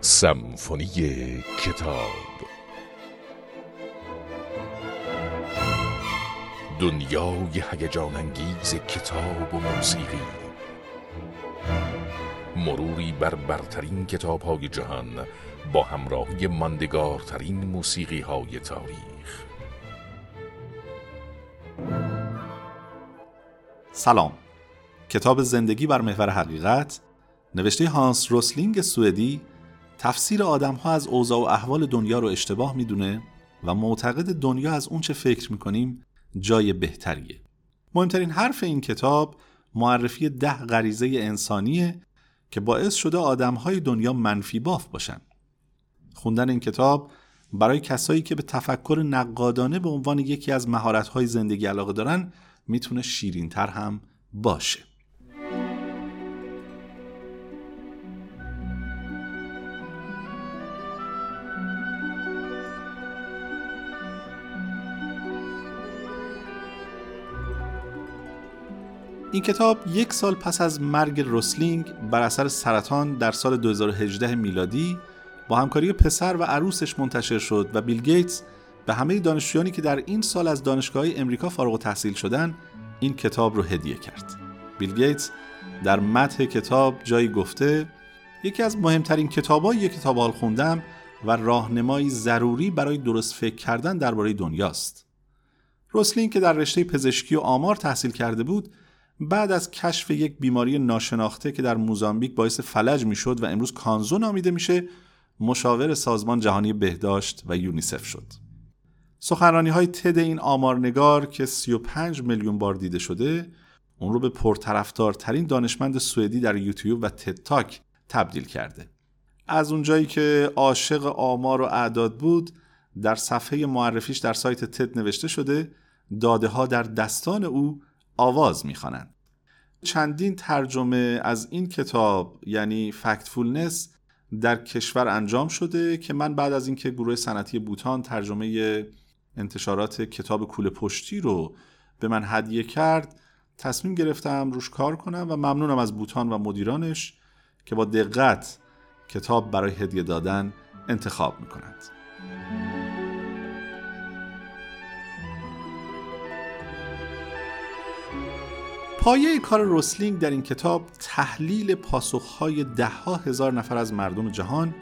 سمفونی کتاب. دنیای هیجان انگیز کتاب و موسیقی. مروری بر برترین کتاب های جهان با همراهی ماندگارترین موسیقی های تاریخ. سلام. کتاب زندگی بر محور حقیقت نوشته هانس روسلینگ سوئدی تفسیر آدم ها از اوضاع و احوال دنیا رو اشتباه می‌دونه و معتقد دنیا از اونچه فکر می‌کنیم جای بهتریه. مهمترین حرف این کتاب معرفی ده غریزه انسانیه که باعث شده آدم های دنیا منفی باف باشن. خوندن این کتاب برای کسایی که به تفکر نقادانه به عنوان یکی از مهارت های زندگی علاقه دارن می‌تونه شیرین تر هم باشه. این کتاب یک سال پس از مرگ روسلینگ بر اثر سرطان در سال 2018 میلادی با همکاری پسر و عروسش منتشر شد و بیل گیتس به همه دانشجویانی که در این سال از دانشگاه امریکا فارغ تحصیل شدن این کتاب رو هدیه کرد. بیل گیتس در متن کتاب جایی گفته یکی از مهمترین کتابایی که تا حال خوندم و راهنمایی ضروری برای درست فکر کردن درباره دنیاست. روسلینگ که در رشته پزشکی و آمار تحصیل کرده بود بعد از کشف یک بیماری ناشناخته که در موزامبیک باعث فلج می‌شد و امروز کانزو نامیده میشه مشاور سازمان جهانی بهداشت و یونیسف شد. سخنرانی های تد این آمارنگار که 35 میلیون بار دیده شده اون رو به پرطرفدارترین دانشمند سوئدی در یوتیوب و تاک تبدیل کرده. از اونجایی که عاشق آمار و اعداد بود در صفحه معرفیش در سایت تد نوشته شده داده ها در دستان او آواز می‌خوانند. چندین ترجمه از این کتاب یعنی فکتفولنس در کشور انجام شده که من بعد از اینکه گروه صنعتی بوتان ترجمه انتشارات کتاب کوله پشتی رو به من هدیه کرد تصمیم گرفتم روش کار کنم و ممنونم از بوتان و مدیرانش که با دقت کتاب برای هدیه دادن انتخاب می‌کنند. پایه کار روسلینگ در این کتاب تحلیل پاسخهای ده ها هزار نفر از مردم جهان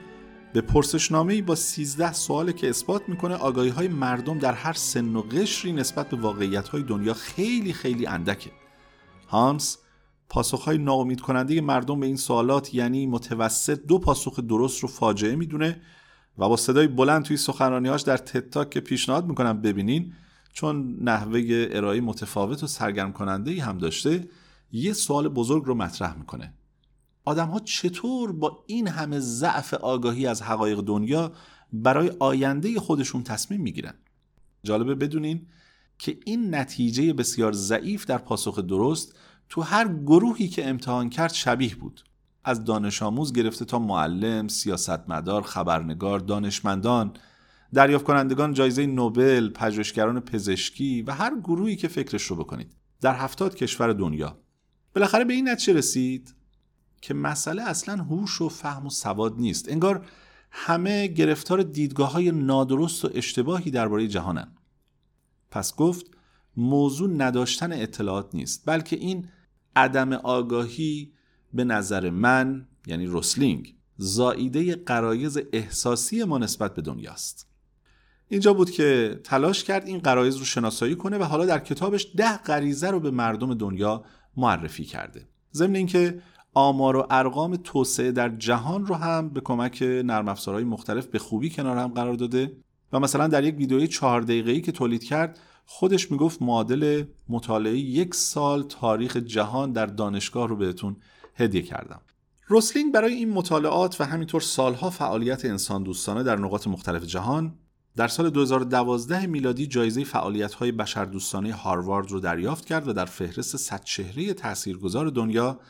به پرسشنامه با 13 سواله که اثبات می‌کنه آگاهی های مردم در هر سن و قشری نسبت به واقعیت های دنیا خیلی خیلی اندکه. هانس پاسخهای ناامید کننده مردم به این سوالات یعنی متوسط دو پاسخ درست رو فاجعه می‌دونه و با صدای بلند توی سخنرانیهاش در تتاک که پیشنهاد می‌کنم ببینین چون نحوه ارائه متفاوت و سرگرم کننده ای هم داشته یه سوال بزرگ رو مطرح می‌کنه. آدم ها چطور با این همه ضعف آگاهی از حقایق دنیا برای آینده خودشون تصمیم می‌گیرن؟ جالبه بدونین که این نتیجه بسیار ضعیف در پاسخ درست تو هر گروهی که امتحان کرد شبیه بود. از دانش آموز گرفته تا معلم، سیاستمدار، خبرنگار، دانشمندان. دریافت کنندگان جایزه نوبل، پژوهشگران پزشکی و هر گروهی که فکرش رو بکنید در هفتاد کشور دنیا. بالاخره به این نتیجه رسید که مسئله اصلا هوش و فهم و سواد نیست. انگار همه گرفتار دیدگاه های نادرست و اشتباهی درباره جهانن. پس گفت موضوع نداشتن اطلاعات نیست بلکه این عدم آگاهی به نظر من یعنی روسلینگ زائیده قرایز احساسی ما نسبت به دنیاست. اینجا بود که تلاش کرد این قرایز رو شناسایی کنه و حالا در کتابش ده غریزه رو به مردم دنیا معرفی کرده. ضمن اینکه آمار و ارقام توسعه در جهان رو هم به کمک نرم افزارهای مختلف به خوبی کنار هم قرار داده و مثلا در یک ویدئوی چهار دقیقه‌ای که تولید کرد خودش می‌گفت معادل مطالعه یک سال تاریخ جهان در دانشگاه رو بهتون هدیه کردم. روسلینگ برای این مطالعات و همینطور سالها فعالیت انسان دوستانه در نقاط مختلف جهان در سال 2012 میلادی جایزه فعالیت‌های بشردوستانه هاروارد رو دریافت کرد و در فهرست صد چهره تاثیرگذار دنیا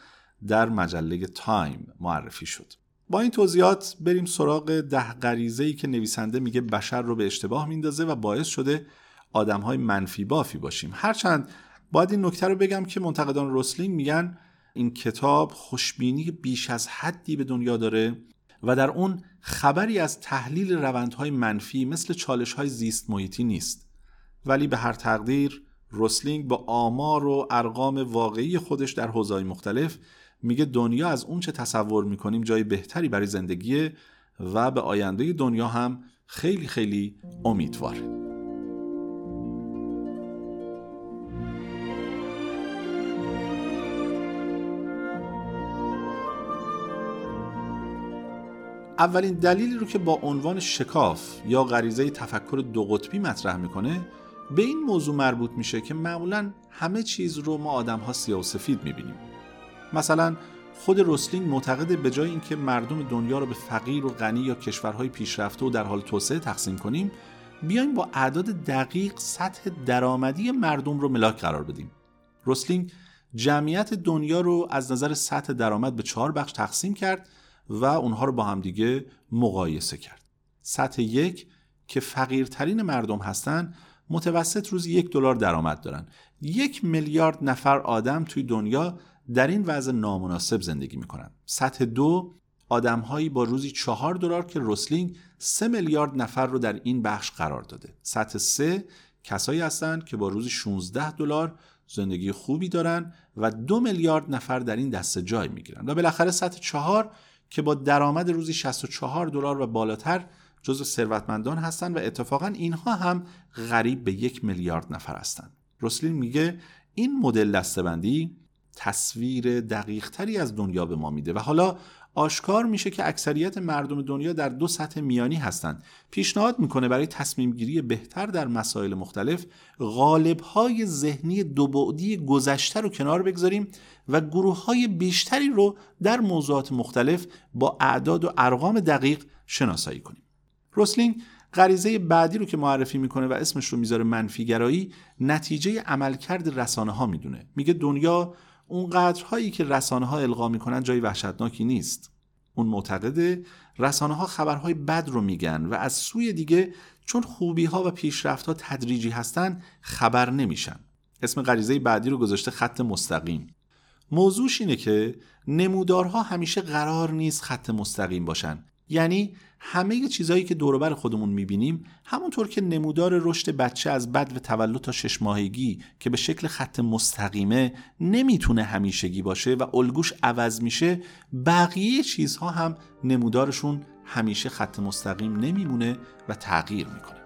در مجله تایم معرفی شد. با این توضیحات بریم سراغ ده غریزه‌ای که نویسنده میگه بشر رو به اشتباه میندازه و باعث شده آدمهای منفی بافی باشیم. هرچند باید این نکته رو بگم که منتقدان روسلینگ میگن این کتاب خوشبینی بیش از حدی به دنیا داره و در اون خبری از تحلیل روندهای منفی مثل چالشهای زیست محیطی نیست. ولی به هر تقدیر روسلینگ با آمار و ارقام واقعی خودش در حوزه‌های مختلف میگه دنیا از اون چه تصور می‌کنیم جای بهتری برای زندگیه و به آینده دنیا هم خیلی خیلی امیدواره. اولین دلیلی رو که با عنوان شکاف یا غریزه تفکر دو قطبی مطرح می‌کنه به این موضوع مربوط میشه که معمولا همه چیز رو ما آدم ها سیاه و سفید می‌بینیم. مثلا خود روسلینگ معتقد به جای اینکه مردم دنیا رو به فقیر و غنی یا کشورهای پیشرفته و در حال توسعه تقسیم کنیم بیایم با اعداد دقیق سطح درآمدی مردم رو ملاک قرار بدیم. روسلینگ جمعیت دنیا رو از نظر سطح درآمد به چهار بخش تقسیم کرد و اونها رو با همدیگه مقایسه کرد. سطح یک که فقیرترین مردم هستند متوسط روز یک دلار درآمد دارن. یک میلیارد نفر آدم توی دنیا در این وضع نامناسب زندگی می‌کنن. سطح دو آدمهایی با روزی چهار دلار که روسلینگ سه میلیارد نفر رو در این بخش قرار داده. سطح سه کسایی هستند که با روزی 16 دلار زندگی خوبی دارن و دو میلیارد نفر در این دسته جای می‌گیرن. و بالاخره سطح چهار که با درآمد روزی 64 دلار و بالاتر جزو ثروتمندان هستند و اتفاقا اینها هم غریب به یک میلیارد نفر هستند. روسلین میگه این مدل دستبندی تصویر دقیق تری از دنیا به ما میده و حالا آشکار میشه که اکثریت مردم دنیا در دو سطح میانی هستند. پیشنهاد می‌کنه برای تصمیم گیری بهتر در مسائل مختلف غالب های ذهنی دو بعدی گذشته رو کنار بگذاریم و گروه های بیشتری رو در موضوعات مختلف با اعداد و ارقام دقیق شناسایی کنیم. روسلینگ غریزه بعدی رو که معرفی می‌کنه و اسمش رو می‌ذاره منفیگرایی نتیجه عملکرد رسانه ها می‌دونه. میگه دنیا اون قدرهایی که رسانه ها القا می‌کنن جای وحشتناکی نیست. اون معتقده رسانه ها خبرهای بد رو میگن و از سوی دیگه چون خوبی ها و پیشرفت ها تدریجی هستن خبر نمیشن. اسم غریزه بعدی رو گذاشته خط مستقیم. موضوعش اینه که نمودارها همیشه قرار نیست خط مستقیم باشن. یعنی همه چیزهایی که دوربر خودمون می‌بینیم همونطور که نمودار رشد بچه از بد و تولد تا شش ماهگی که به شکل خط مستقیمه نمی‌تونه همیشگی باشه و الگوش عوض میشه بقیه چیزها هم نمودارشون همیشه خط مستقیم نمیمونه و تغییر می‌کنه.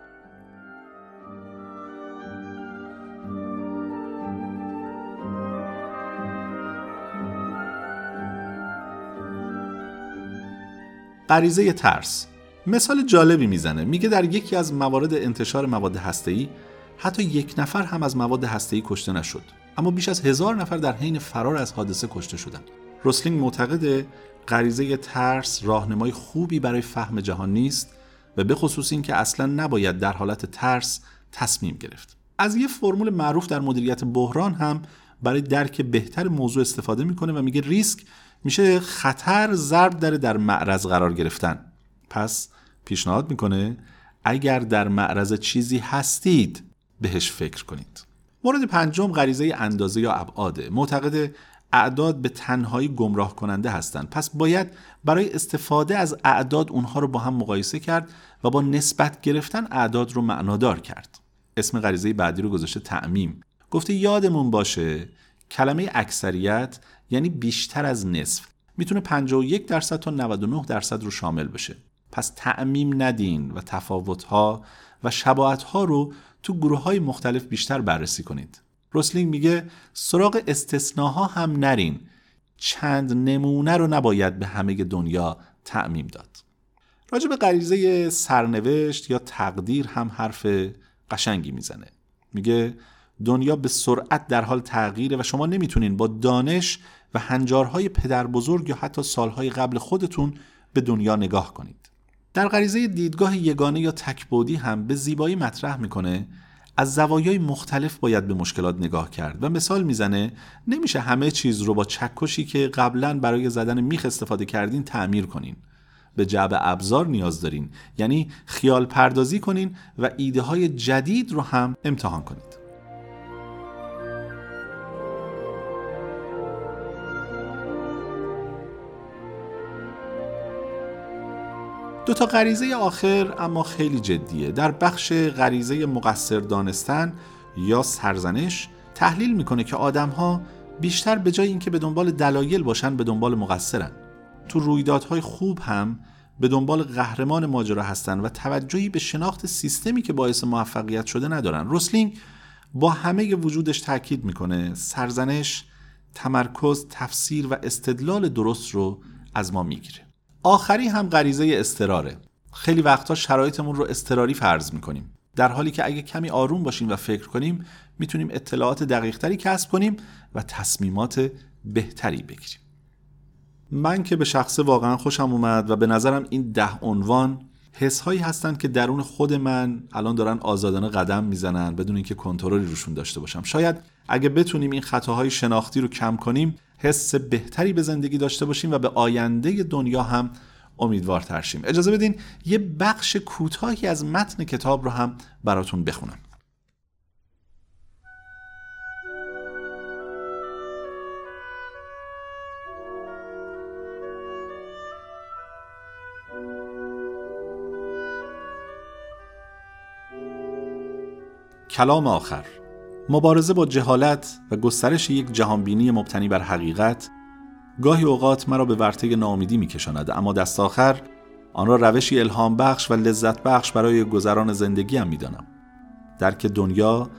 غریزه ترس. مثال جالبی می‌زنه. میگه در یکی از موارد انتشار مواد هسته‌ای حتی یک نفر هم از مواد هسته‌ای کشته نشد. اما بیش از هزار نفر در حین فرار از حادثه کشته شدند. روسلینگ معتقد غریزه ترس راهنمای خوبی برای فهم جهان نیست و به خصوص این که اصلا نباید در حالت ترس تصمیم گرفت. از یه فرمول معروف در مدیریت بحران هم برای درک بهتر موضوع استفاده می‌کنه و میگه ریسک میشه خطر ضرب داره در معرض قرار گرفتن. پس پیشنهاد می‌کنه اگر در معرض چیزی هستید بهش فکر کنید. مورد پنجم غریزه اندازه یا ابعاده. معتقد اعداد به تنهایی گمراه کننده هستند. پس باید برای استفاده از اعداد اونها رو با هم مقایسه کرد و با نسبت گرفتن اعداد رو معنادار کرد. اسم غریزه بعدی رو گذاشته تعمیم. گفته یادمون باشه کلمه اکثریت یعنی بیشتر از نصف. می‌تونه 51 درصد تا 99 درصد رو شامل بشه. پس تعمیم ندین و تفاوتها و شباهتها رو تو گروه های مختلف بیشتر بررسی کنید. روسلینگ میگه سراغ استثناها هم نرین. چند نمونه رو نباید به همه دنیا تعمیم داد. راجع به غریزه سرنوشت یا تقدیر هم حرف قشنگی می‌زنه. میگه دنیا به سرعت در حال تغییره و شما نمی‌تونین با دانش و هنجارهای پدر بزرگ یا حتی سالهای قبل خودتون به دنیا نگاه کنید. در غریزه دیدگاه یگانه یا تکبودی هم به زیبایی مطرح می‌کنه از زوایای مختلف باید به مشکلات نگاه کرد و مثال می‌زنه نمیشه همه چیز رو با چکشی که قبلا برای زدن میخ استفاده کردین تعمیر کنین. به جعب ابزار نیاز دارین یعنی خیال پردازی کنین و ایده های جدید رو هم امتحان کنید. دو تا غریزه آخر اما خیلی جدیه. در بخش غریزه مقصر دانستن یا سرزنش تحلیل می‌کنه که آدم ها بیشتر به جای اینکه به دنبال دلایل باشن به دنبال مقصرن. تو رویدادهای خوب هم به دنبال قهرمان ماجرا هستن و توجهی به شناخت سیستمی که باعث موفقیت شده ندارن. روسلینگ با همه وجودش تاکید می‌کنه سرزنش تمرکز تفسیر و استدلال درست رو از ما می‌گیره. آخری هم غریزه استراره خیلی وقتا شرایطمون رو استراری فرض می‌کنیم. در حالی که اگه کمی آروم باشیم و فکر کنیم می‌تونیم اطلاعات دقیقتری کسب کنیم و تصمیمات بهتری بگیریم. من که به شخص واقعا خوشم اومد و به نظرم این ده عنوان حس هایی هستند که درون خود من الان دارن آزادانه قدم می‌زنن بدون اینکه کنترلی روشون داشته باشم. شاید اگه بتونیم این خطاهای شناختی رو کم کنیم حس بهتری به زندگی داشته باشیم و به آینده دنیا هم امیدوار شیم. اجازه بدین یه بخش کوتاهی از متن کتاب رو هم براتون بخونم. کلام آخر. مبارزه با جهالت و گسترش یک جهانبینی مبتنی بر حقیقت گاهی اوقات مرا به ورطه ناامیدی میکشاند اما دست آخر آن را روشی الهام بخش و لذت بخش برای گذران زندگیم می‌دانم. درک دنیا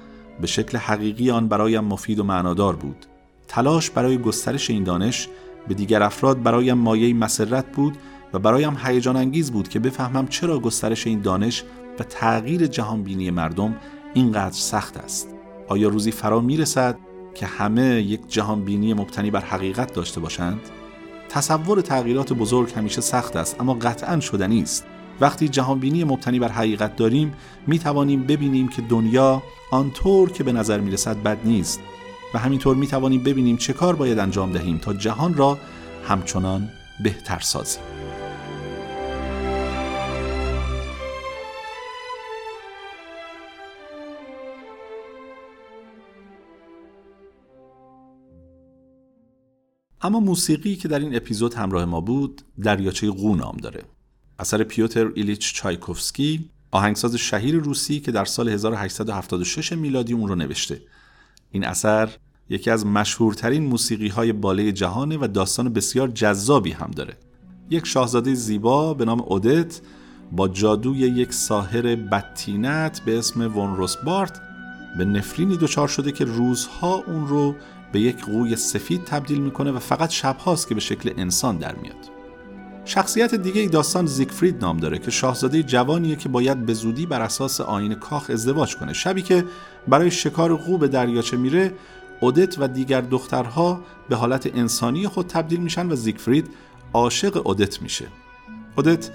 به شکل حقیقی آن برایم مفید و معنادار بود. تلاش برای گسترش این دانش به دیگر افراد برایم مایه مسرت بود و برایم هیجان انگیز بود که بفهمم چرا گسترش این دانش و تغییر جهانبینی مردم اینقدر سخت است. آیا روزی فرا می‌رسد که همه یک جهان بینی مبتنی بر حقیقت داشته باشند؟ تصور تغییرات بزرگ همیشه سخت است اما قطعا شدنی است وقتی جهان بینی مبتنی بر حقیقت داریم می توانیم ببینیم که دنیا آنطور که به نظر می رسد بد نیست. و همینطور می توانیم ببینیم چه کار باید انجام دهیم تا جهان را همچنان بهتر سازیم. اما موسیقی که در این اپیزود همراه ما بود دریاچه قو نام داره. اثر پیوتر ایلیچ چایکوفسکی آهنگساز شهیر روسی که در سال 1876 میلادی اون رو نوشته. این اثر یکی از مشهورترین موسیقی های باله جهانه و داستان بسیار جذابی هم داره. یک شاهزاده زیبا به نام اودت با جادوی یک ساهر بدتینت به اسم ون روسبارت به نفرینی دچار شده که روزها اون رو به یک قوی سفید تبدیل می‌کنه و فقط شبهاست که به شکل انسان در میاد. شخصیت دیگه ای داستان زیگفرید نام داره که شاهزاده جوانیه که باید به زودی بر اساس آین کاخ ازدواج کنه. شبی که برای شکار قو به دریاچه میره اودت و دیگر دخترها به حالت انسانی خود تبدیل میشن و زیگفرید عاشق اودت میشه. اودت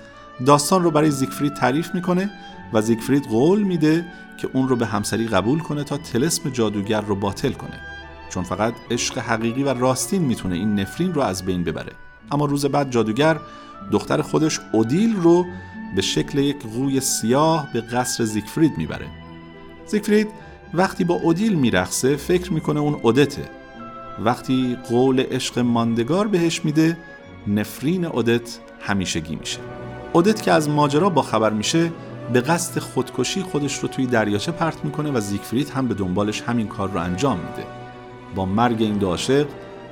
داستان رو برای زیگفرید تعریف می‌کنه و زیگفرید قول میده که اون رو به همسری قبول کنه تا تلسم جادوگر رو باطل کنه. چون فقط عشق حقیقی و راستین می‌تونه این نفرین رو از بین ببره. اما روز بعد جادوگر دختر خودش اودیل رو به شکل یک قوی سیاه به قصر زیگفرید می‌بره. زیگفرید وقتی با اودیل میرخصه فکر می‌کنه اون اودته. وقتی قول عشق ماندگار بهش میده نفرین اودت همیشگی میشه. اودت که از ماجرا با خبر میشه به قصد خودکشی خودش رو توی دریاچه پرت می‌کنه و زیگفرید هم به دنبالش همین کار رو انجام میده. با مرگ این دو عاشق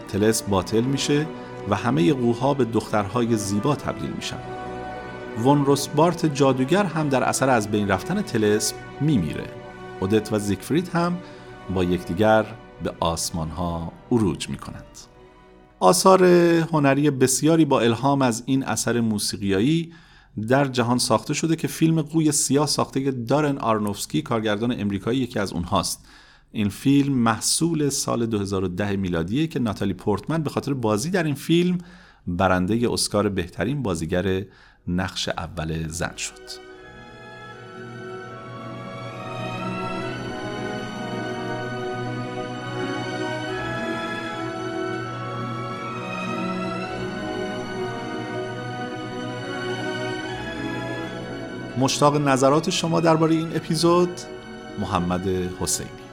تلس باطل میشه و همه قوها به دخترهای زیبا تبدیل میشن. ون روسبارت جادوگر هم در اثر از بین رفتن تلس میمیره. اودت و زیگفرید هم با یکدیگر به آسمان ها عروج می‌کنند. آثار هنری بسیاری با الهام از این اثر موسیقیایی در جهان ساخته شده که فیلم قوی سیاه ساخته دارن آرنوفسکی کارگردان امریکایی یکی از اونهاست. این فیلم محصول سال 2010 میلادیه که ناتالی پورتمن به خاطر بازی در این فیلم برنده اسکار بهترین بازیگر نقش اول زن شد. مشتاق نظرات شما درباره این اپیزود محمد حسینی.